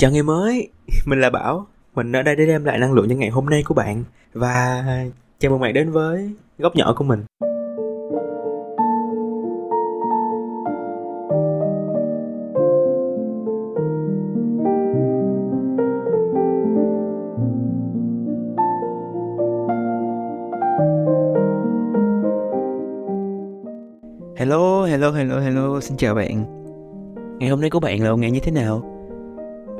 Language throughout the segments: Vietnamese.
Chào ngày mới, mình là Bảo. Mình ở đây để đem lại năng lượng cho ngày hôm nay của bạn. Và chào mừng bạn đến với góc nhỏ của mình. Hello, hello, hello, hello, xin chào bạn. Ngày hôm nay của bạn là một ngày như thế nào?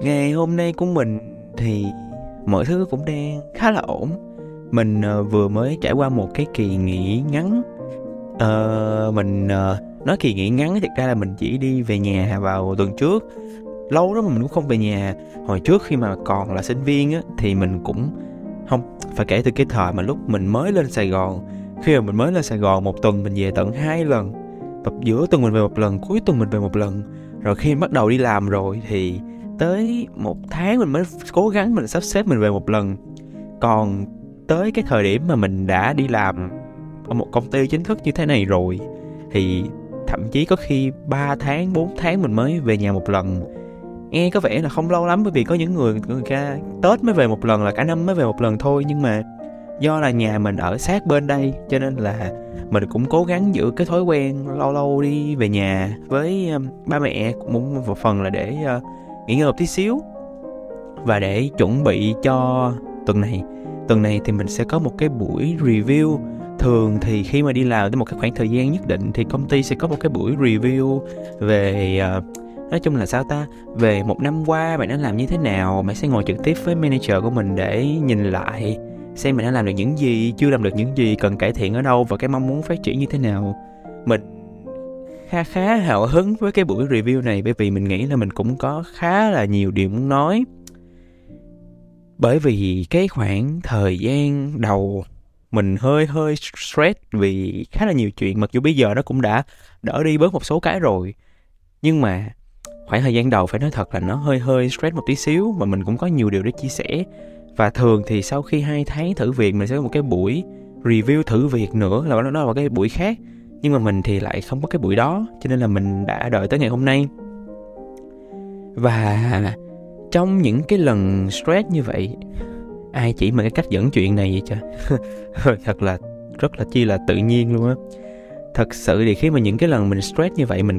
Ngày hôm nay của mình thì mọi thứ cũng đang khá là ổn. Mình uh, vừa mới trải qua một cái kỳ nghỉ ngắn. Uh, Mình uh, nói kỳ nghỉ ngắn thì ra là mình chỉ đi về nhà vào tuần trước. Lâu đó mình cũng không về nhà. Hồi trước khi mà còn là sinh viên á Thì mình cũng không Phải kể từ cái thời mà lúc mình mới lên Sài Gòn. Khi mà mình mới lên Sài Gòn một tuần mình về tận hai lần. Và giữa tuần mình về một lần cuối tuần mình về một lần. Rồi khi bắt đầu đi làm rồi thì tới một tháng mình mới cố gắng mình sắp xếp mình về một lần. Còn tới cái thời điểm mà mình đã đi làm ở một công ty chính thức như thế này rồi thì thậm chí có khi 3 tháng 4 tháng mình mới về nhà một lần. Nghe có vẻ là không lâu lắm bởi vì có những người người ta tết mới về một lần là cả năm mới về một lần thôi nhưng mà do là nhà mình ở sát bên đây cho nên là mình cũng cố gắng giữ cái thói quen lâu lâu đi về nhà với ba mẹ cũng một phần là để uh, nghỉ ngơi một tí xíu và để chuẩn bị cho tuần này. Tuần này thì mình sẽ có một cái buổi review. Thường thì khi mà đi làm tới một cái khoảng thời gian nhất định thì công ty sẽ có một cái buổi review về uh, nói chung là sao ta? Về một năm qua bạn đã làm như thế nào? Bạn sẽ ngồi trực tiếp với manager của mình để nhìn lại xem mình đã làm được những gì chưa làm được những gì cần cải thiện ở đâu và cái mong muốn phát triển như thế nào. Mình khá khá hào hứng với cái buổi review này bởi vì mình nghĩ là mình cũng có khá là nhiều điều muốn nói. Bởi vì cái khoảng thời gian đầu mình hơi hơi stress vì khá là nhiều chuyện, mặc dù bây giờ nó cũng đã đỡ đi bớt một số cái rồi. Nhưng mà khoảng thời gian đầu phải nói thật là nó hơi hơi stress một tí xíu mà mình cũng có nhiều điều để chia sẻ. Và thường thì sau khi hai tháng thử việc mình sẽ có một cái buổi review thử việc nữa, là nó là cái buổi khác nhưng mà mình thì lại không có cái buổi đó, cho nên là mình đã đợi tới ngày hôm nay. Và trong những cái lần stress như vậy, ai chỉ mình cái cách dẫn chuyện này vậy trời? Thật là, rất là chi là tự nhiên luôn á. Thật sự thì khi mà những cái lần mình stress như vậy, mình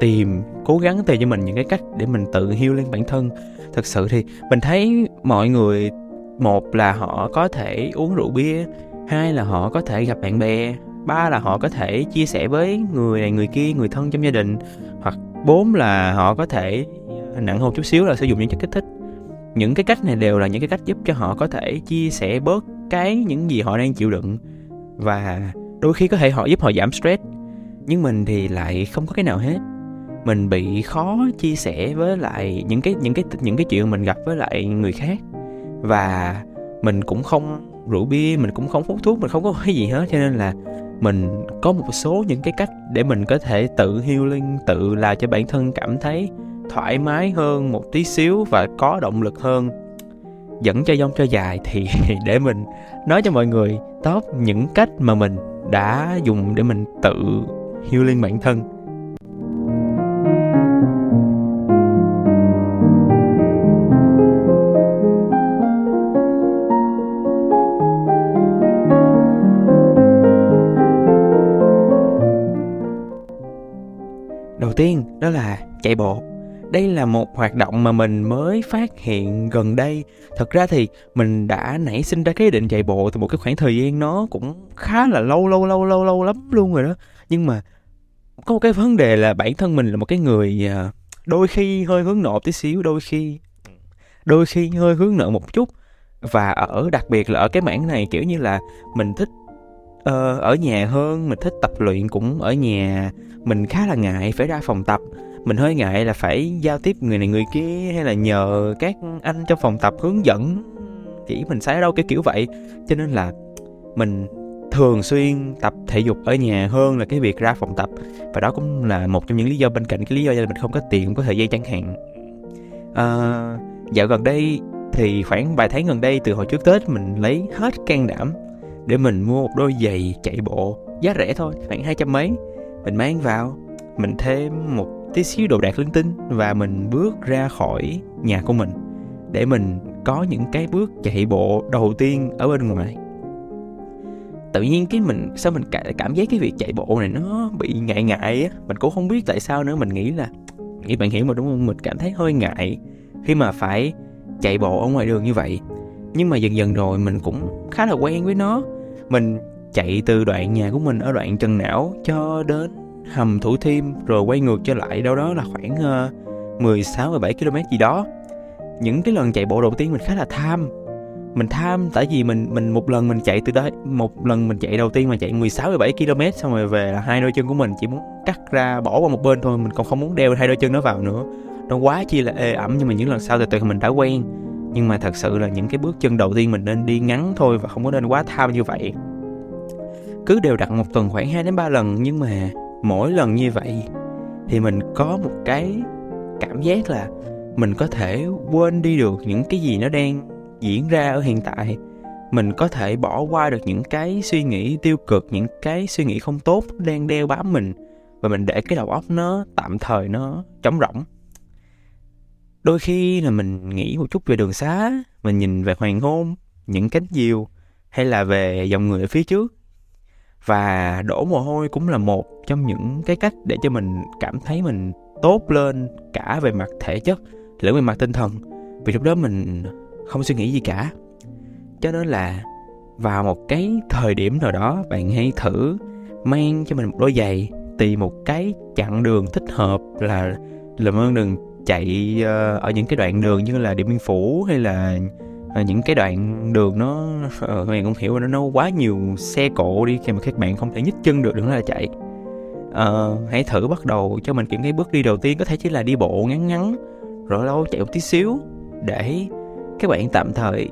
tìm, cố gắng tìm cho mình những cái cách để mình tự hiêu lên bản thân. Thật sự thì mình thấy mọi người, một là họ có thể uống rượu bia, hai là họ có thể gặp bạn bè ba là họ có thể chia sẻ với người này, người kia, người thân trong gia đình. Hoặc bốn là họ có thể nặng hơn chút xíu là sử dụng những chất kích thích. Những cái cách này đều là những cái cách giúp cho họ có thể chia sẻ bớt cái những gì họ đang chịu đựng. Và đôi khi có thể họ giúp họ giảm stress. Nhưng mình thì lại không có cái nào hết. Mình bị khó chia sẻ với lại những cái những cái những cái chuyện mình gặp với lại người khác. Và mình cũng không rượu bia, mình cũng không hút thuốc, mình không có cái gì hết. Cho nên là mình có một số những cái cách để mình có thể tự healing, tự làm cho bản thân cảm thấy thoải mái hơn một tí xíu và có động lực hơn. Dẫn cho dông cho dài thì để mình nói cho mọi người top những cách mà mình đã dùng để mình tự healing bản thân. Chạy bộ. Đây là một hoạt động mà mình mới phát hiện gần đây. Thật ra thì mình đã nảy sinh ra cái ý định chạy bộ từ một cái khoảng thời gian nó cũng khá là lâu lâu lâu lâu lâu lắm luôn rồi đó. Nhưng mà có một cái vấn đề là bản thân mình là một cái người à, đôi khi hơi hướng nội tí xíu đôi khi đôi khi hơi hướng nội một chút. Và ở đặc biệt là ở cái mảng này kiểu như là mình thích uh, ở nhà hơn mình thích tập luyện cũng ở nhà mình khá là ngại phải ra phòng tập mình hơi ngại là phải giao tiếp người này người kia hay là nhờ các anh trong phòng tập hướng dẫn. Chỉ mình sai ở đâu cái kiểu vậy. Cho nên là mình thường xuyên tập thể dục ở nhà hơn là cái việc ra phòng tập. Và đó cũng là một trong những lý do bên cạnh cái lý do là mình không có tiền không có thời gian chẳng hạn. À, dạo gần đây thì khoảng vài tháng gần đây từ hồi trước tết mình lấy hết can đảm để mình mua một đôi giày chạy bộ giá rẻ thôi khoảng hai trăm mấy. Mình mang vào mình thêm một tí xíu đồ đạc linh tinh và mình bước ra khỏi nhà của mình để mình có những cái bước chạy bộ đầu tiên ở bên ngoài. Tự nhiên cái mình, sao mình cảm giác cái việc chạy bộ này nó bị ngại ngại á, mình cũng không biết tại sao nữa, mình nghĩ là, nghĩ bạn hiểu mà, đúng không? Mình cảm thấy hơi ngại khi mà phải chạy bộ ở ngoài đường như vậy. Nhưng mà dần dần rồi mình cũng khá là quen với nó. Mình chạy từ đoạn nhà của mình ở đoạn Trần Não cho đến hầm Thủ Thiêm rồi quay ngược trở lại đâu đó là khoảng uh, 16 17 km gì đó. Những cái lần chạy bộ đầu tiên mình khá là tham. Mình tham tại vì mình mình một lần mình chạy từ đó một lần mình chạy đầu tiên mà chạy 16 17 km xong rồi về là hai đôi chân của mình chỉ muốn cắt ra bỏ qua một bên thôi, mình còn không muốn đeo hai đôi chân nó vào nữa. Nó quá chi là ê ẩm nhưng mà những lần sau từ từ mình đã quen. Nhưng mà thật sự là những cái bước chân đầu tiên mình nên đi ngắn thôi và không có nên quá tham như vậy cứ đều đặn một tuần khoảng 2 đến 3 lần nhưng mà mỗi lần như vậy thì mình có một cái cảm giác là mình có thể quên đi được những cái gì nó đang diễn ra ở hiện tại. Mình có thể bỏ qua được những cái suy nghĩ tiêu cực, những cái suy nghĩ không tốt đang đeo bám mình và mình để cái đầu óc nó tạm thời nó trống rỗng. Đôi khi là mình nghĩ một chút về đường xá, mình nhìn về hoàng hôn, những cánh diều hay là về dòng người ở phía trước và đổ mồ hôi cũng là một trong những cái cách để cho mình cảm thấy mình tốt lên cả về mặt thể chất lẫn về mặt tinh thần. Vì lúc đó mình không suy nghĩ gì cả. Cho nên là vào một cái thời điểm nào đó, bạn hãy thử mang cho mình một đôi giày, tìm một cái chặng đường thích hợp là làm ơn đừng chạy ờ, ở những cái đoạn đường như là điện biên phủ hay là Ờ, những cái đoạn đường nó ờ, các bạn cũng hiểu nó nó quá nhiều xe cộ đi khi mà các bạn không thể nhích chân được đừng nói là chạy. Uh, hãy thử bắt đầu cho mình kiểm cái bước đi đầu tiên có thể chỉ là đi bộ ngắn ngắn rồi lâu chạy một tí xíu để các bạn tạm thời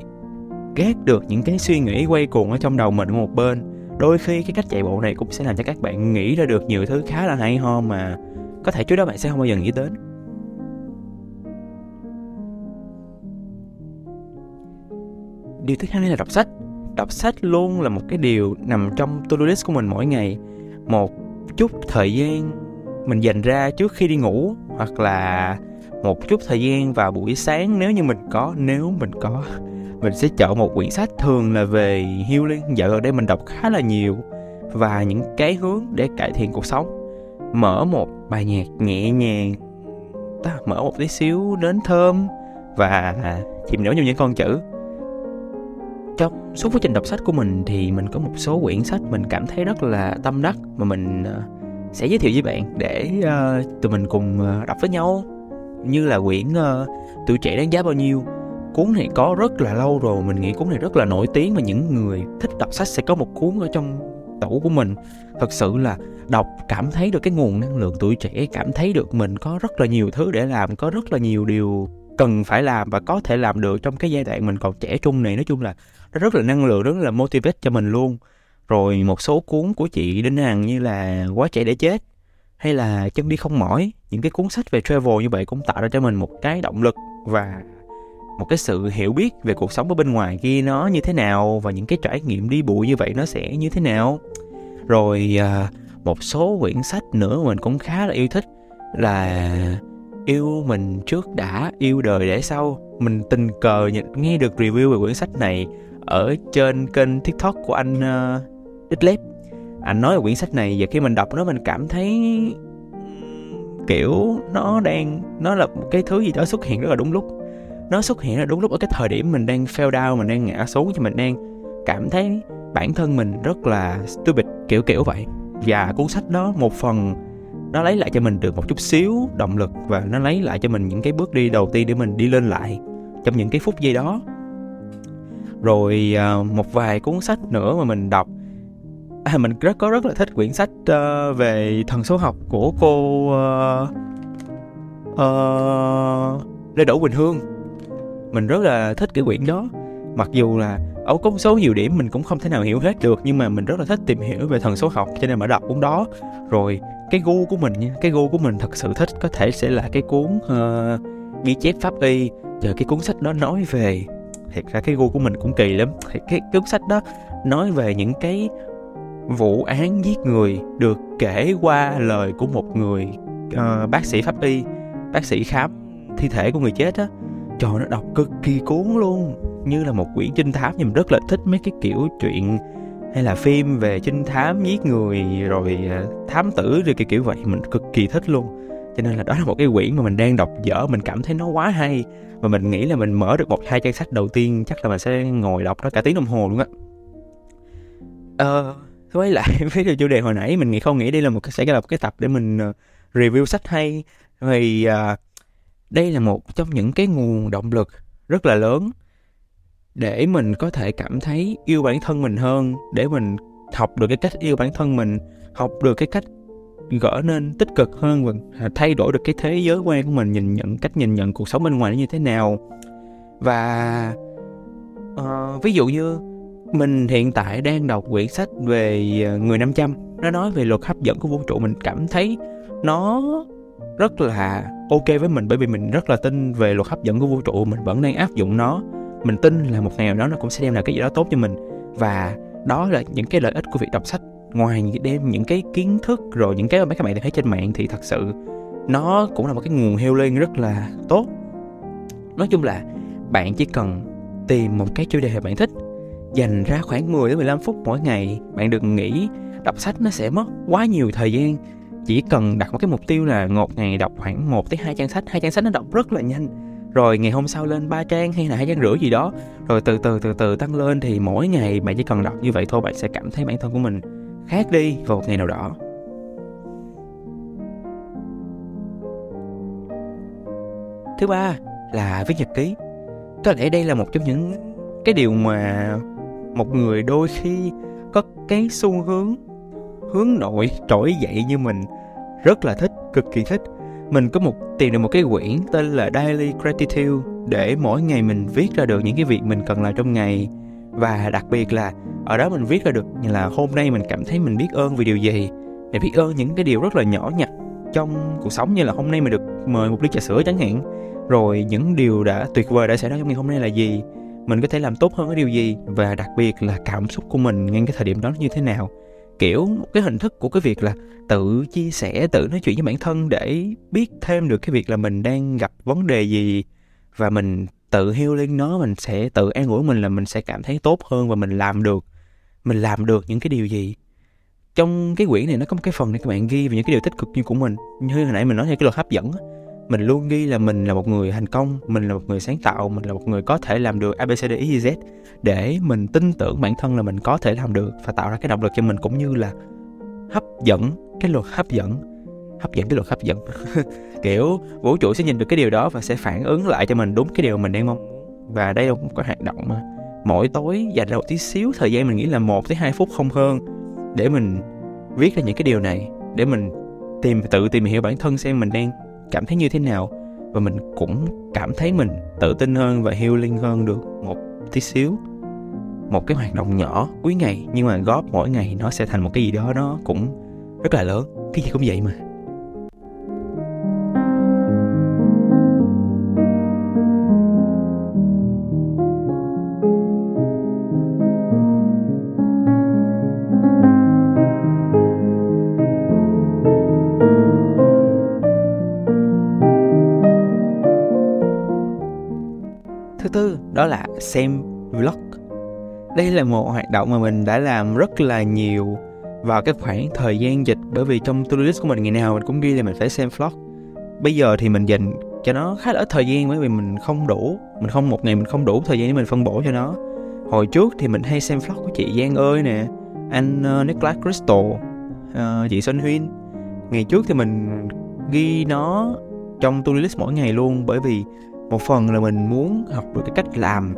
gác được những cái suy nghĩ quay cuồng ở trong đầu mình một bên. Đôi khi cái cách chạy bộ này cũng sẽ làm cho các bạn nghĩ ra được nhiều thứ khá là hay ho mà có thể trước đó bạn sẽ không bao giờ nghĩ đến. Điều thứ hai là đọc sách. Đọc sách luôn là một cái điều nằm trong to-do list của mình mỗi ngày. Một chút thời gian mình dành ra trước khi đi ngủ, hoặc là một chút thời gian vào buổi sáng nếu như mình có, nếu mình có. Mình sẽ chọn một quyển sách thường là về healing, dạo gần đây mình đọc khá là nhiều, và những cái hướng để cải thiện cuộc sống. Mở một bài nhạc nhẹ nhàng, ta, mở một tí xíu đến thơm, và chìm nổi trong những con chữ trong suốt quá trình đọc sách của mình thì mình có một số quyển sách mình cảm thấy rất là tâm đắc mà mình ờ, sẽ giới thiệu với bạn để uh, tụi mình cùng ờ, đọc với nhau. Như là quyển uh, tuổi trẻ đáng giá bao nhiêu. Cuốn này có rất là lâu rồi mình nghĩ cuốn này rất là nổi tiếng và những người thích đọc sách sẽ có một cuốn ở trong tủ của mình. Thật sự là đọc cảm thấy được cái nguồn năng lượng tuổi trẻ cảm thấy được mình có rất là nhiều thứ để làm có rất là nhiều điều cần phải làm và có thể làm được trong cái giai đoạn mình còn trẻ trung này. Nói chung là nó rất là năng lượng, rất là motivate cho mình luôn. Rồi một số cuốn của chị Đinh Hằng như là quá trẻ để chết hay là chân đi không mỏi. Những cái cuốn sách về travel như vậy cũng tạo ra cho mình một cái động lực và một cái sự hiểu biết về cuộc sống ở bên ngoài kia nó như thế nào và những cái trải nghiệm đi bụi như vậy nó sẽ như thế nào. Rồi à, một số quyển sách nữa mình cũng khá là yêu thích là yêu mình trước đã yêu đời để sau. Mình tình cờ nghe được review về quyển sách này ở trên kênh tiktok của anh ờ, uh, Ditlep anh nói về quyển sách này và khi mình đọc nó mình cảm thấy kiểu nó đang nó là một cái thứ gì đó xuất hiện rất là đúng lúc. Nó xuất hiện là đúng lúc ở cái thời điểm mình đang fell down mình đang ngã xuống cho mình đang cảm thấy bản thân mình rất là stupid kiểu kiểu vậy. Và cuốn sách đó một phần nó lấy lại cho mình được một chút xíu động lực và nó lấy lại cho mình những cái bước đi đầu tiên để mình đi lên lại trong những cái phút giây đó. Rồi à, một vài cuốn sách nữa mà mình đọc. À, mình rất có rất là thích quyển sách uh, về thần số học của cô uh, uh, Lê Đỗ Quỳnh Hương. Mình rất là thích cái quyển đó. Mặc dù là ở có một số nhiều điểm mình cũng không thể nào hiểu hết được nhưng mà mình rất là thích tìm hiểu về thần số học cho nên mà đọc cuốn đó. Rồi cái gu của mình nha. Cái gu của mình thật sự thích có thể sẽ là cái cuốn uh, ghi chép pháp y. Chờ cái cuốn sách đó nói về thiệt ra cái gu của mình cũng kỳ lắm. Thì cái cuốn sách đó nói về những cái vụ án giết người được kể qua lời của một người uh, bác sĩ pháp y bác sĩ khám thi thể của người chết á. Trời nó đọc cực kỳ cuốn luôn. Như là một quyển trinh thám nhưng mình rất là thích mấy cái kiểu chuyện hay là phim về trinh thám giết người rồi ờ, thám tử rồi kiểu kiểu vậy mình cực kỳ thích luôn. Cho nên là đó là một cái quyển mà mình đang đọc dở mình cảm thấy nó quá hay. Và mình nghĩ là mình mở được một hai trang sách đầu tiên chắc là mình sẽ ngồi đọc nó cả tiếng đồng hồ luôn á. Ờ quay lại với cái chủ đề hồi nãy mình nghĩ không nghĩ đây là một cái sẽ là một cái tập để mình ờ, review sách hay. Thì uh, ờ, đây là một trong những cái nguồn động lực rất là lớn để mình có thể cảm thấy yêu bản thân mình hơn để mình học được cái cách yêu bản thân mình học được cái cách gỡ nên tích cực hơn và thay đổi được cái thế giới quan của mình nhìn nhận cách nhìn nhận cuộc sống bên ngoài như thế nào. Và uh, ví dụ như mình hiện tại đang đọc quyển sách về ờ, người người 500 nó nói về luật hấp dẫn của vũ trụ mình cảm thấy nó rất là ok với mình bởi vì mình rất là tin về luật hấp dẫn của vũ trụ mình vẫn đang áp dụng nó mình tin là một ngày nào đó nó cũng sẽ đem lại cái gì đó tốt cho mình. Và đó là những cái lợi ích của việc đọc sách. Ngoài những đem những cái kiến thức, rồi những cái mà mấy các bạn thấy trên mạng thì thật sự nó cũng là một cái nguồn heo lên rất là tốt. Nói chung là bạn chỉ cần tìm một cái chủ đề mà bạn thích, dành ra khoảng 10 đến 15 phút mỗi ngày, bạn đừng nghĩ đọc sách nó sẽ mất quá nhiều thời gian. Chỉ cần đặt một cái mục tiêu là một ngày đọc khoảng 1 tới 2 trang sách. Hai trang sách nó đọc rất là nhanh rồi ngày hôm sau lên ba trang hay là hai trang rưỡi gì đó. Rồi từ từ từ từ tăng lên thì mỗi ngày bạn chỉ cần đọc như vậy thôi, bạn sẽ cảm thấy bản thân của mình khác đi vào một ngày nào đó. Thứ ba là viết nhật ký. Có lẽ đây là một trong những cái điều mà một người đôi khi có cái xu hướng hướng nội trỗi dậy như mình rất là thích, cực kỳ thích mình có một, tìm được một cái quyển tên là Daily Gratitude để mỗi ngày mình viết ra được những cái việc mình cần làm trong ngày. Và đặc biệt là, ở đó mình viết ra được như là hôm nay mình cảm thấy mình biết ơn vì điều gì mình biết ơn những cái điều rất là nhỏ nhặt trong cuộc sống như là hôm nay mình được mời một ly trà sữa chẳng hạn. Rồi những điều đã tuyệt vời đã xảy ra trong ngày hôm nay là gì, mình có thể làm tốt hơn cái điều gì, và đặc biệt là cảm xúc của mình ngay cái thời điểm đó như thế nào kiểu một cái hình thức của cái việc là tự chia sẻ, tự nói chuyện với bản thân để biết thêm được cái việc là mình đang gặp vấn đề gì và mình tự healing nó, mình sẽ tự an ủi mình là mình sẽ cảm thấy tốt hơn và mình làm được, mình làm được những cái điều gì. Trong cái quyển này nó có một cái phần để các bạn ghi về những cái điều tích cực như của mình. Như hồi nãy mình nói về cái luật hấp dẫn mình luôn ghi là mình là một người thành công, mình là một người sáng tạo, mình là một người có thể làm được abcdez để mình tin tưởng bản thân là mình có thể làm được và tạo ra cái động lực cho mình cũng như là hấp dẫn cái luật hấp dẫn hấp dẫn cái luật hấp dẫn. Kiểu, vũ trụ sẽ nhìn được cái điều đó và sẽ phản ứng lại cho mình đúng cái điều mình đang mong và đây cũng có hoạt động mà mỗi tối dành ra một tí xíu thời gian mình nghĩ là một tới hai phút không hơn để mình viết ra những cái điều này, để mình tìm, tự tìm hiểu bản thân xem mình đang cảm thấy như thế nào. Và mình cũng cảm thấy mình tự tin hơn và healing hơn được một tí xíu. Một cái hoạt động nhỏ cuối ngày, nhưng mà góp mỗi ngày nó sẽ thành một cái gì đó nó cũng rất là lớn. Cái gì cũng vậy mà. Thứ tư đó là xem vlog. Đây là một hoạt động mà mình đã làm rất là nhiều vào cái khoảng thời gian dịch bởi vì trong to list của mình ngày nào mình cũng ghi là mình phải xem vlog. Bây giờ thì mình dành cho nó khá là ít thời gian bởi vì mình không đủ mình không một ngày mình không đủ thời gian để mình phân bổ cho nó. Hồi trước thì mình hay xem vlog của chị Giang ơi nè anh ờ, uh, Nicholas Crystal uh, chị Xuân Huyên ngày trước thì mình ghi nó trong to list mỗi ngày luôn bởi vì một phần là mình muốn học được cái cách làm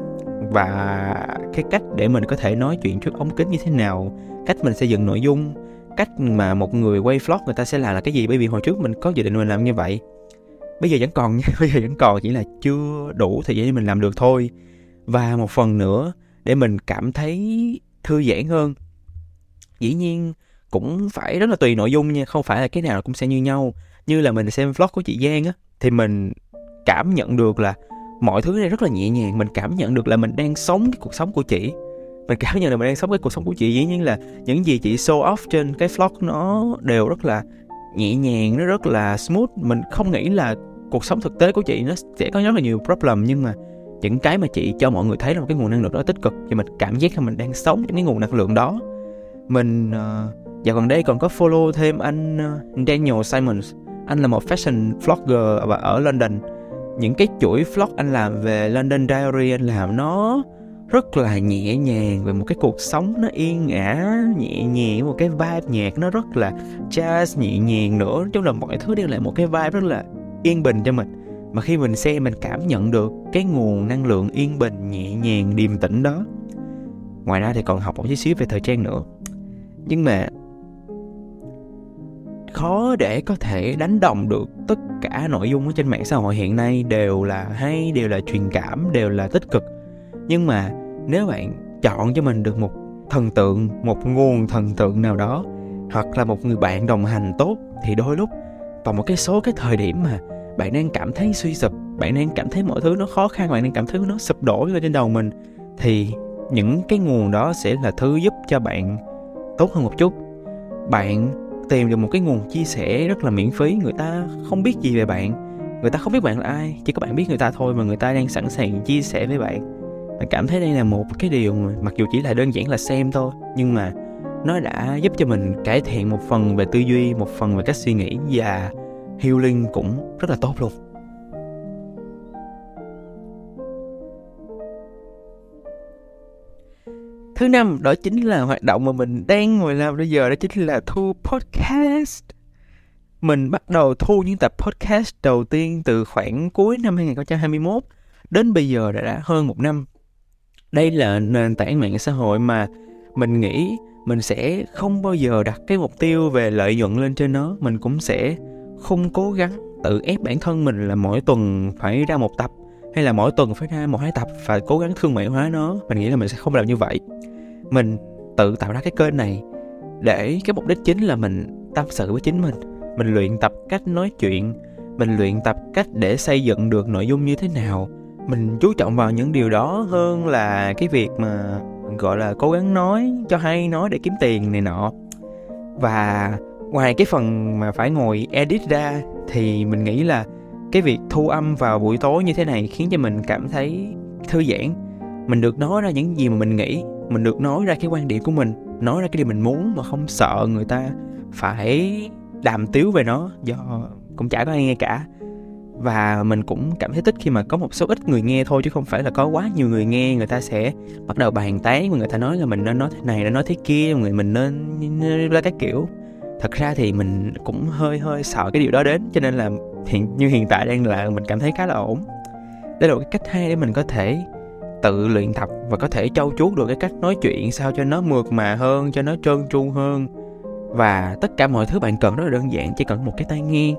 và cái cách để mình có thể nói chuyện trước ống kính như thế nào, cách mình xây dựng nội dung, cách mà một người quay vlog người ta sẽ làm là cái gì. Bởi vì hồi trước mình có dự định mình làm như vậy, bây giờ vẫn còn nha, bây giờ vẫn còn, chỉ là chưa đủ thời gian để mình làm được thôi. Và một phần nữa, để mình cảm thấy thư giãn hơn, dĩ nhiên cũng phải rất là tùy nội dung nha, không phải là cái nào cũng sẽ như nhau. Như là mình xem vlog của chị Giang á, thì mình cảm nhận được là mọi thứ này rất là nhẹ nhàng. Mình cảm nhận được là mình đang sống cái cuộc sống của chị. Mình cảm nhận được mình đang sống cái cuộc sống của chị. Dĩ nhiên là những gì chị show off trên cái vlog nó đều rất là nhẹ nhàng nó rất là smooth. Mình không nghĩ là cuộc sống thực tế của chị nó sẽ có rất là nhiều problem nhưng mà những cái mà chị cho mọi người thấy là một cái nguồn năng lượng đó tích cực. Thì mình cảm giác là mình đang sống trong cái nguồn năng lượng đó. Mình uh, dạo gần đây còn có follow thêm anh uh, Daniel Simons. Anh là một fashion vlogger và ở London những cái chuỗi vlog anh làm về London Diary anh làm, nó rất là nhẹ nhàng về một cái cuộc sống, nó yên ả, nhẹ nhàng, một cái vibe nhạc nó rất là jazz nhẹ nhàng nữa. Chung là mọi thứ đều là một cái vibe rất là yên bình cho mình. Mà khi mình xem, mình cảm nhận được cái nguồn năng lượng yên bình, nhẹ nhàng, điềm tĩnh đó. Ngoài ra thì còn học một chút xíu về thời trang nữa. Nhưng mà khó để có thể đánh đồng được tất cả nội dung ở trên mạng xã hội hiện nay đều là hay, đều là truyền cảm, đều là tích cực. Nhưng mà nếu bạn chọn cho mình được một thần tượng, một nguồn thần tượng nào đó, hoặc là một người bạn đồng hành tốt, thì đôi lúc vào một cái số cái thời điểm mà bạn đang cảm thấy suy sụp, bạn đang cảm thấy mọi thứ nó khó khăn, bạn đang cảm thấy nó sụp đổ lên trên đầu mình, thì những cái nguồn đó sẽ là thứ giúp cho bạn tốt hơn một chút. Bạn tìm được một cái nguồn chia sẻ rất là miễn phí. Người ta không biết gì về bạn. Người ta không biết bạn là ai. Chỉ có bạn biết người ta thôi mà người ta đang sẵn sàng chia sẻ với bạn. Bạn cảm thấy đây là một cái điều mà mặc dù chỉ là đơn giản là xem thôi, nhưng mà nó đã giúp cho mình cải thiện một phần về tư duy, một phần về cách suy nghĩ và healing cũng rất là tốt luôn. Thứ năm đó chính là hoạt động mà mình đang ngồi làm bây giờ đó chính là thu podcast. Mình bắt đầu thu những tập podcast đầu tiên từ khoảng cuối năm 2021 đến bây giờ đã, đã hơn một năm. Đây là nền tảng mạng xã hội mà mình nghĩ mình sẽ không bao giờ đặt cái mục tiêu về lợi nhuận lên trên nó. Mình cũng sẽ không cố gắng tự ép bản thân mình là mỗi tuần phải ra một tập hay là mỗi tuần phải ra một hai tập và cố gắng thương mại hóa nó? Mình nghĩ là mình sẽ không làm như vậy. Mình tự tạo ra cái kênh này để cái mục đích chính là mình tâm sự với chính mình. Mình luyện tập cách nói chuyện, mình luyện tập cách để xây dựng được nội dung như thế nào. Mình chú trọng vào những điều đó hơn là cái việc mà gọi là cố gắng nói cho hay, nói để kiếm tiền này nọ. Và ngoài cái phần mà phải ngồi edit ra thì mình nghĩ là cái việc thu âm vào buổi tối như thế này khiến cho mình cảm thấy thư giãn. Mình được nói ra những gì mà mình nghĩ, mình được nói ra cái quan điểm của mình, nói ra cái điều mình muốn mà không sợ người ta phải đàm tiếu về nó, do cũng chả có ai nghe cả. Và mình cũng cảm thấy thích khi mà có một số ít người nghe thôi, chứ không phải là có quá nhiều người nghe, người ta sẽ bắt đầu bàn tán và người ta nói là mình nên nói thế này, nên nói thế kia, người mình nên ra cái kiểu thật ra thì mình cũng hơi hơi sợ cái điều đó đến, cho nên là hiện, như hiện tại đang là mình cảm thấy khá là ổn. Đây là một cái cách hay để mình có thể tự luyện tập và có thể trau chuốt được cái cách nói chuyện sao cho nó mượt mà hơn, cho nó trơn tru hơn. Và tất cả mọi thứ bạn cần rất là đơn giản, chỉ cần một cái tai nghe,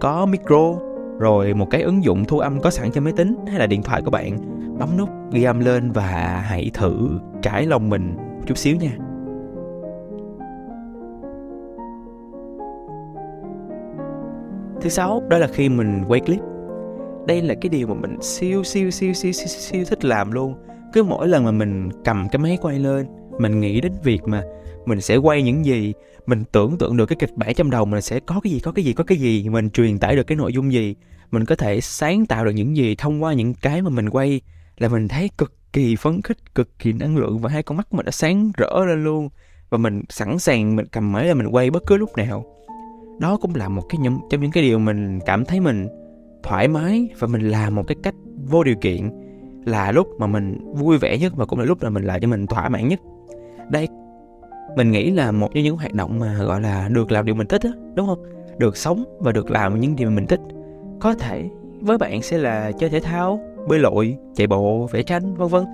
có micro, rồi một cái ứng dụng thu âm có sẵn trên máy tính hay là điện thoại của bạn, bấm nút ghi âm lên và hãy thử trải lòng mình một chút xíu nha. Thứ sáu đó là khi mình quay clip. Đây là cái điều mà mình siêu siêu siêu siêu siêu, siêu thích làm luôn. Cứ mỗi lần mà mình cầm cái máy quay lên mình nghĩ đến việc mà mình sẽ quay những gì mình tưởng tượng được cái kịch bản trong đầu mình sẽ có cái gì có cái gì có cái gì mình truyền tải được cái nội dung gì mình có thể sáng tạo được những gì thông qua những cái mà mình quay là mình thấy cực kỳ phấn khích cực kỳ năng lượng và hai con mắt mình đã sáng rỡ lên luôn. Và mình sẵn sàng mình cầm máy là mình quay bất cứ lúc nào đó cũng là một cái những trong những cái điều mình cảm thấy mình thoải mái và mình làm một cái cách vô điều kiện là lúc mà mình vui vẻ nhất và cũng là lúc là mình làm cho mình thỏa mãn nhất. Đây, mình nghĩ là một trong những hoạt động mà, gọi là, được làm điều mình thích á, đúng không? Được sống và được làm những điều mình thích. Có thể với bạn sẽ là chơi thể thao, bơi lội, chạy bộ, vẽ tranh, vân vân.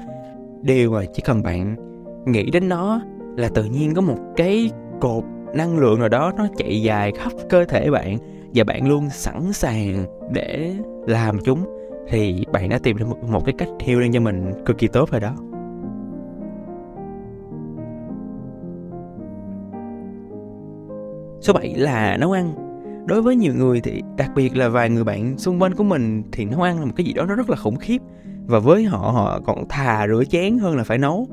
Điều mà chỉ cần bạn nghĩ đến nó là tự nhiên có một cái cột năng lượng nào đó nó chạy dài khắp cơ thể bạn và bạn luôn sẵn sàng để làm chúng thì bạn đã tìm được một, một cái cách healing cho mình cực kỳ tốt rồi đó. Số 7 là nấu ăn. Đối với nhiều người thì đặc biệt là vài người bạn xung quanh của mình thì nấu ăn là một cái gì đó nó rất là khủng khiếp. Và với họ họ còn thà rửa chén hơn là phải nấu.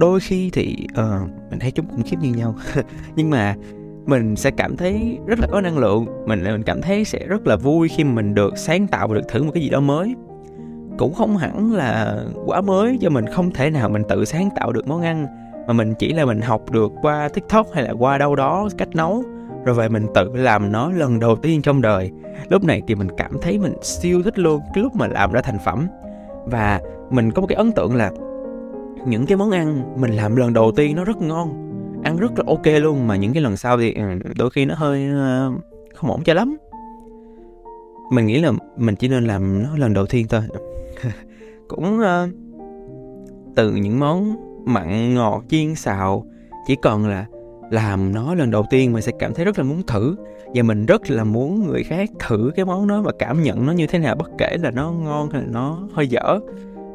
Đôi khi thì uh, mình thấy chúng cũng khiếp như nhau. Nhưng mà mình sẽ cảm thấy rất là có năng lượng mình mình cảm thấy sẽ rất là vui khi mình được sáng tạo và được thử một cái gì đó mới. Cũng không hẳn là quá mới do mình không thể nào mình tự sáng tạo được món ăn mà mình chỉ là mình học được qua tiktok hay là qua đâu đó cách nấu rồi về mình tự làm nó lần đầu tiên trong đời. Lúc này thì mình cảm thấy mình siêu thích luôn cái lúc mà làm ra thành phẩm. Và mình có một cái ấn tượng là những cái món ăn mình làm lần đầu tiên nó rất ngon ăn rất là ok luôn. Mà những cái lần sau thì ừ, đôi khi nó hơi ờ, không ổn cho lắm. Mình nghĩ là mình chỉ nên làm nó lần đầu tiên thôi. Cũng uh, từ những món mặn ngọt chiên xào chỉ còn là làm nó lần đầu tiên mình sẽ cảm thấy rất là muốn thử. Và mình rất là muốn người khác thử cái món đó và cảm nhận nó như thế nào bất kể là nó ngon hay là nó hơi dở.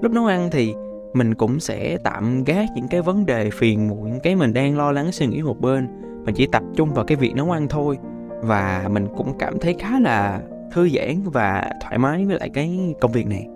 Lúc nấu ăn thì mình cũng sẽ tạm gác những cái vấn đề phiền muộn những cái mình đang lo lắng suy nghĩ một bên. Mình chỉ tập trung vào cái việc nấu ăn thôi. Và mình cũng cảm thấy khá là thư giãn và thoải mái với lại cái công việc này.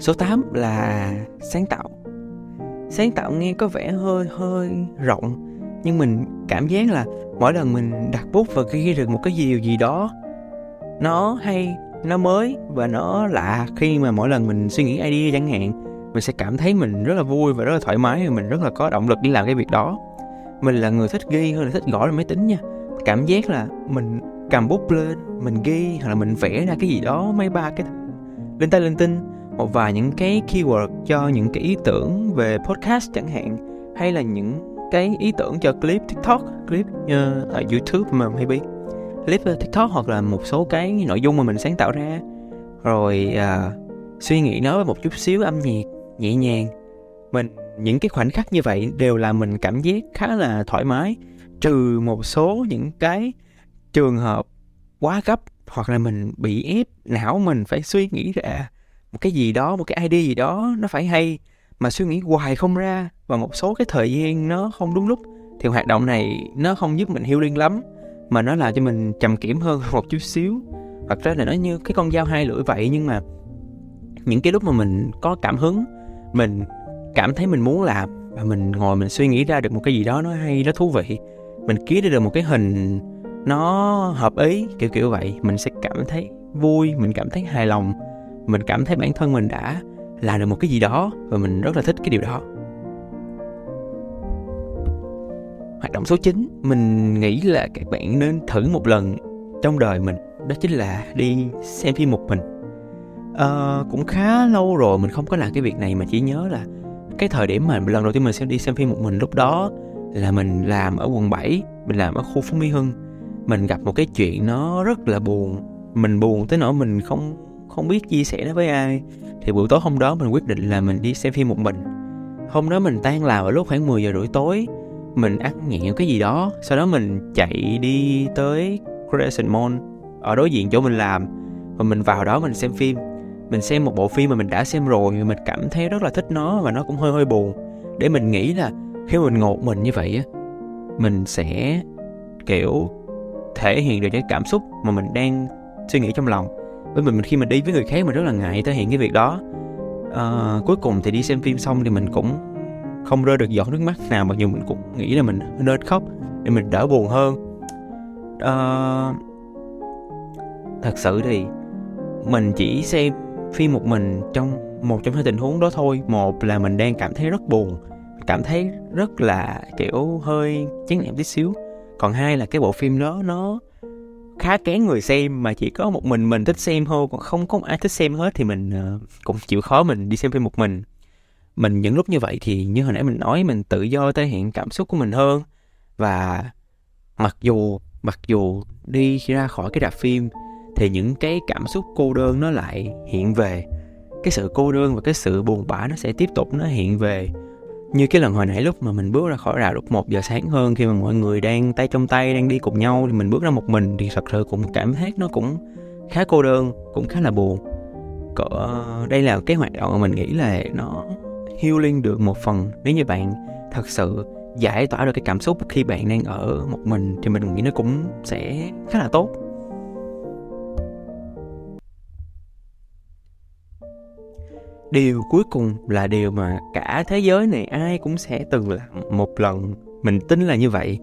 Số 8 là sáng tạo. Sáng tạo nghe có vẻ hơi hơi rộng Nhưng mình cảm giác là mỗi lần mình đặt bút và ghi được một cái gì gì đó Nó hay, nó mới và nó lạ Khi mà mỗi lần mình suy nghĩ idea chẳng hạn Mình sẽ cảm thấy mình rất là vui và rất là thoải mái Và mình rất là có động lực để làm cái việc đó. Mình là người thích ghi hơn là thích gõ lên máy tính nha. Cảm giác là mình cầm bút lên Mình ghi hoặc là mình vẽ ra cái gì đó Mấy ba cái linh tay linh tinh một vài những cái keyword cho những cái ý tưởng về podcast chẳng hạn hay là những cái ý tưởng cho clip tiktok clip uh, ở youtube mà maybe. Clip ờ, tiktok hoặc là một số cái nội dung mà mình sáng tạo ra. Rồi uh, suy nghĩ nó với một chút xíu âm nhạc nhẹ nhàng. Mình những cái khoảnh khắc như vậy đều là mình cảm giác khá là thoải mái. Trừ một số những cái trường hợp quá gấp hoặc là mình bị ép não mình phải suy nghĩ ra một cái gì đó, một cái idea gì đó nó phải hay, mà suy nghĩ hoài không ra và một số cái thời gian nó không đúng lúc, thì hoạt động này nó không giúp mình healing lắm, mà nó làm cho mình trầm kiểm hơn một chút xíu. Hoặc ra là nó như cái con dao hai lưỡi vậy, nhưng mà những cái lúc mà mình có cảm hứng, mình cảm thấy mình muốn làm và mình ngồi mình suy nghĩ ra được một cái gì đó nó hay, nó thú vị, mình ký ra được một cái hình nó hợp ý, kiểu kiểu vậy, mình sẽ cảm thấy vui, mình cảm thấy hài lòng mình cảm thấy bản thân mình đã làm được một cái gì đó và mình rất là thích cái điều đó. Hoạt động số 9 mình nghĩ là các bạn nên thử một lần trong đời mình đó chính là đi xem phim một mình. À, cũng khá lâu rồi mình không có làm cái việc này mà chỉ nhớ là cái thời điểm mà lần đầu tiên mình sẽ đi xem phim một mình lúc đó là mình làm ở quận 7 mình làm ở khu Phú Mỹ Hưng. Mình gặp một cái chuyện nó rất là buồn mình buồn tới nỗi mình không không biết chia sẻ nó với ai. Thì buổi tối hôm đó mình quyết định là mình đi xem phim một mình. Hôm đó mình tan làm ở lúc khoảng 10 giờ rưỡi tối. Mình ăn nhẹ cái gì đó, sau đó mình chạy đi tới Crescent Mall, ở đối diện chỗ mình làm. Và mình vào đó mình xem phim. Mình xem một bộ phim mà mình đã xem rồi mình cảm thấy rất là thích nó và nó cũng hơi hơi buồn. Để mình nghĩ là khi mình ngột mình như vậy á, mình sẽ, kiểu, thể hiện được cái cảm xúc mà mình đang suy nghĩ trong lòng với mình khi mình đi với người khác mình rất là ngại thể hiện cái việc đó. À, cuối cùng thì đi xem phim xong thì mình cũng không rơi được giọt nước mắt nào mặc dù mình cũng nghĩ là mình nên khóc để mình đỡ buồn hơn. À, thật sự thì mình chỉ xem phim một mình trong một trong hai tình huống đó thôi. Một là mình đang cảm thấy rất buồn cảm thấy rất là kiểu hơi chán nản tí xíu. Còn hai là cái bộ phim đó nó khá kén người xem mà chỉ có một mình mình thích xem thôi còn không có ai thích xem hết thì mình uh, cũng chịu khó mình đi xem phim một mình. Mình những lúc như vậy thì như hồi nãy mình nói mình tự do thể hiện cảm xúc của mình hơn. Và mặc dù mặc dù đi ra khỏi cái rạp phim thì những cái cảm xúc cô đơn nó lại hiện về. Cái sự cô đơn và cái sự buồn bã nó sẽ tiếp tục nó hiện về như cái lần hồi nãy lúc mà mình bước ra khỏi rào lúc 1 giờ sáng hơn, khi mà mọi người đang tay trong tay, đang đi cùng nhau thì mình bước ra một mình thì thật sự cũng cảm thấy nó cũng khá cô đơn, cũng khá là buồn. Cỡ, đây là cái hoạt động mà mình nghĩ là nó healing được một phần. Nếu như bạn thật sự giải tỏa được cái cảm xúc khi bạn đang ở một mình thì mình nghĩ nó cũng sẽ khá là tốt. Điều cuối cùng là điều mà cả thế giới này ai cũng sẽ từng làm một lần mình tin là như vậy.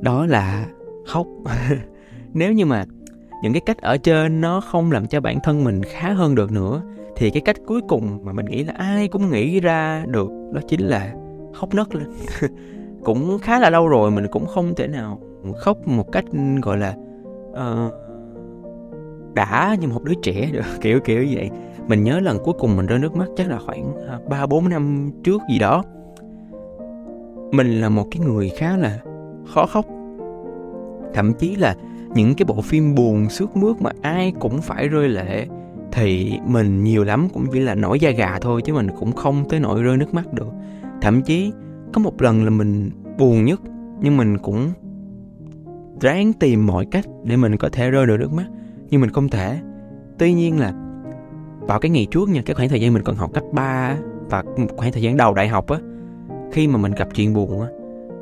Đó là khóc. Nếu như mà những cái cách ở trên nó không làm cho bản thân mình khá hơn được nữa thì cái cách cuối cùng mà mình nghĩ là ai cũng nghĩ ra được đó chính là khóc nấc lên. Cũng khá là lâu rồi mình cũng không thể nào khóc một cách gọi là uh, đã như một đứa trẻ được kiểu kiểu vậy mình nhớ lần cuối cùng mình rơi nước mắt chắc là khoảng à, ba, bốn năm trước gì đó. Mình là một cái người khá là khó khóc. Thậm chí là những cái bộ phim buồn sướt mướt mà ai cũng phải rơi lệ thì mình nhiều lắm cũng chỉ là nổi da gà thôi chứ mình cũng không tới nỗi rơi nước mắt được. Thậm chí có một lần là mình buồn nhất, nhưng mình cũng ráng tìm mọi cách để mình có thể rơi được nước mắt, nhưng mình không thể. Tuy nhiên là vào cái ngày trước nha, cái khoảng thời gian mình còn học cấp 3 và khoảng thời gian đầu đại học á, khi mà mình gặp chuyện buồn á,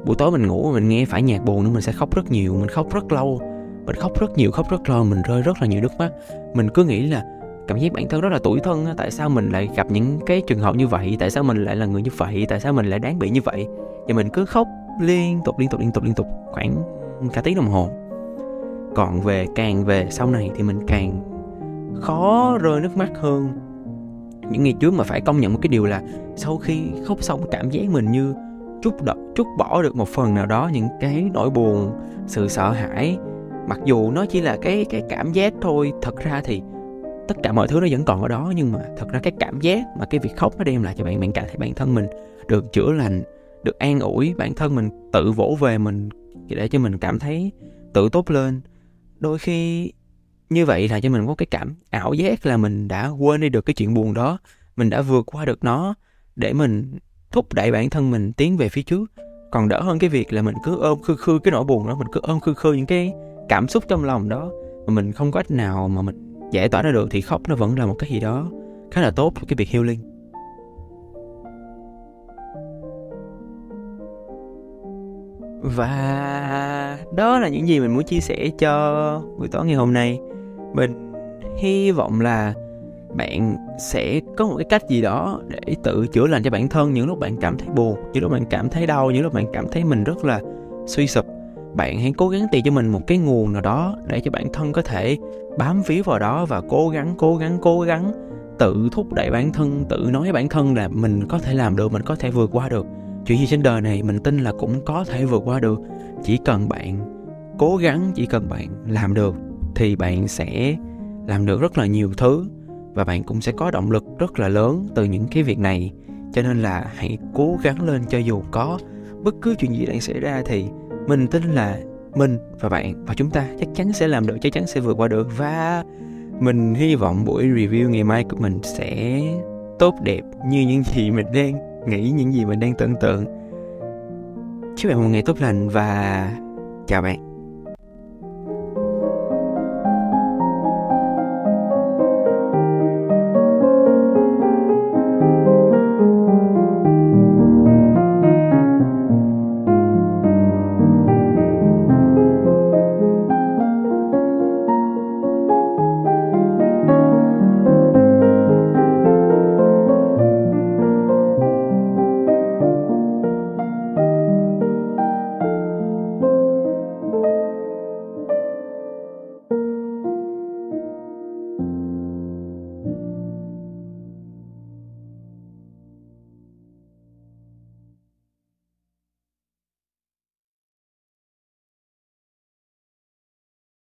buổi tối mình ngủ mình nghe phải nhạc buồn nữa, mình sẽ khóc rất nhiều, mình khóc rất lâu, mình khóc rất nhiều, khóc rất lâu, mình rơi rất là nhiều nước mắt. Mình cứ nghĩ là cảm giác bản thân rất là tủi thân tại sao mình lại gặp những cái trường hợp như vậy, tại sao mình lại là người như vậy, tại sao mình lại đáng bị như vậy? Và mình cứ khóc liên tục liên tục liên tục liên tục khoảng cả tiếng đồng hồ. Còn về, càng về sau này thì mình càng khó rơi nước mắt hơn. Những ngày trước mà phải công nhận một cái điều là sau khi khóc xong cảm giác mình như chút đ- chút bỏ được một phần nào đó, những cái nỗi buồn, sự sợ hãi. Mặc dù nó chỉ là cái cái cảm giác thôi, thật ra thì tất cả mọi thứ nó vẫn còn ở đó, nhưng mà thật ra cái cảm giác mà cái việc khóc nó đem lại cho bạn bạn cảm thấy bản thân mình được chữa lành, được an ủi, bản thân mình tự vỗ về mình, để cho mình cảm thấy tự tốt lên. Đôi khi như vậy là cho mình có cái cảm ảo giác là mình đã quên đi được cái chuyện buồn đó. Mình đã vượt qua được nó để mình thúc đẩy bản thân mình tiến về phía trước. Còn đỡ hơn cái việc là mình cứ ôm khư khư cái nỗi buồn đó, mình cứ ôm khư khư những cái cảm xúc trong lòng đó mà mình không có cách nào mà mình giải tỏa ra được thì khóc nó vẫn là một cái gì đó khá là tốt cho cái việc healing. Và đó là những gì mình muốn chia sẻ cho buổi tối ngày hôm nay mình hy vọng là bạn sẽ có một cái cách gì đó để tự chữa lành cho bản thân những lúc bạn cảm thấy buồn, những lúc bạn cảm thấy đau, những lúc bạn cảm thấy mình rất là suy sụp. Bạn hãy cố gắng tìm cho mình một cái nguồn nào đó để cho bản thân có thể bám víu vào đó và cố gắng cố gắng cố gắng tự thúc đẩy bản thân, tự nói với bản thân là mình có thể làm được, mình có thể vượt qua được. Chuyện gì trên đời này mình tin là cũng có thể vượt qua được. Chỉ cần bạn cố gắng, chỉ cần bạn làm được thì bạn sẽ làm được rất là nhiều thứ và bạn cũng sẽ có động lực rất là lớn từ những cái việc này. Cho nên là hãy cố gắng lên cho dù có bất cứ chuyện gì đang xảy ra thì mình tin là mình và bạn và chúng ta chắc chắn sẽ làm được, chắc chắn sẽ vượt qua được. Và mình hy vọng buổi review ngày mai của mình sẽ tốt đẹp như những gì mình đang nghĩ, những gì mình đang tưởng tượng. Chúc bạn một ngày tốt lành và chào bạn.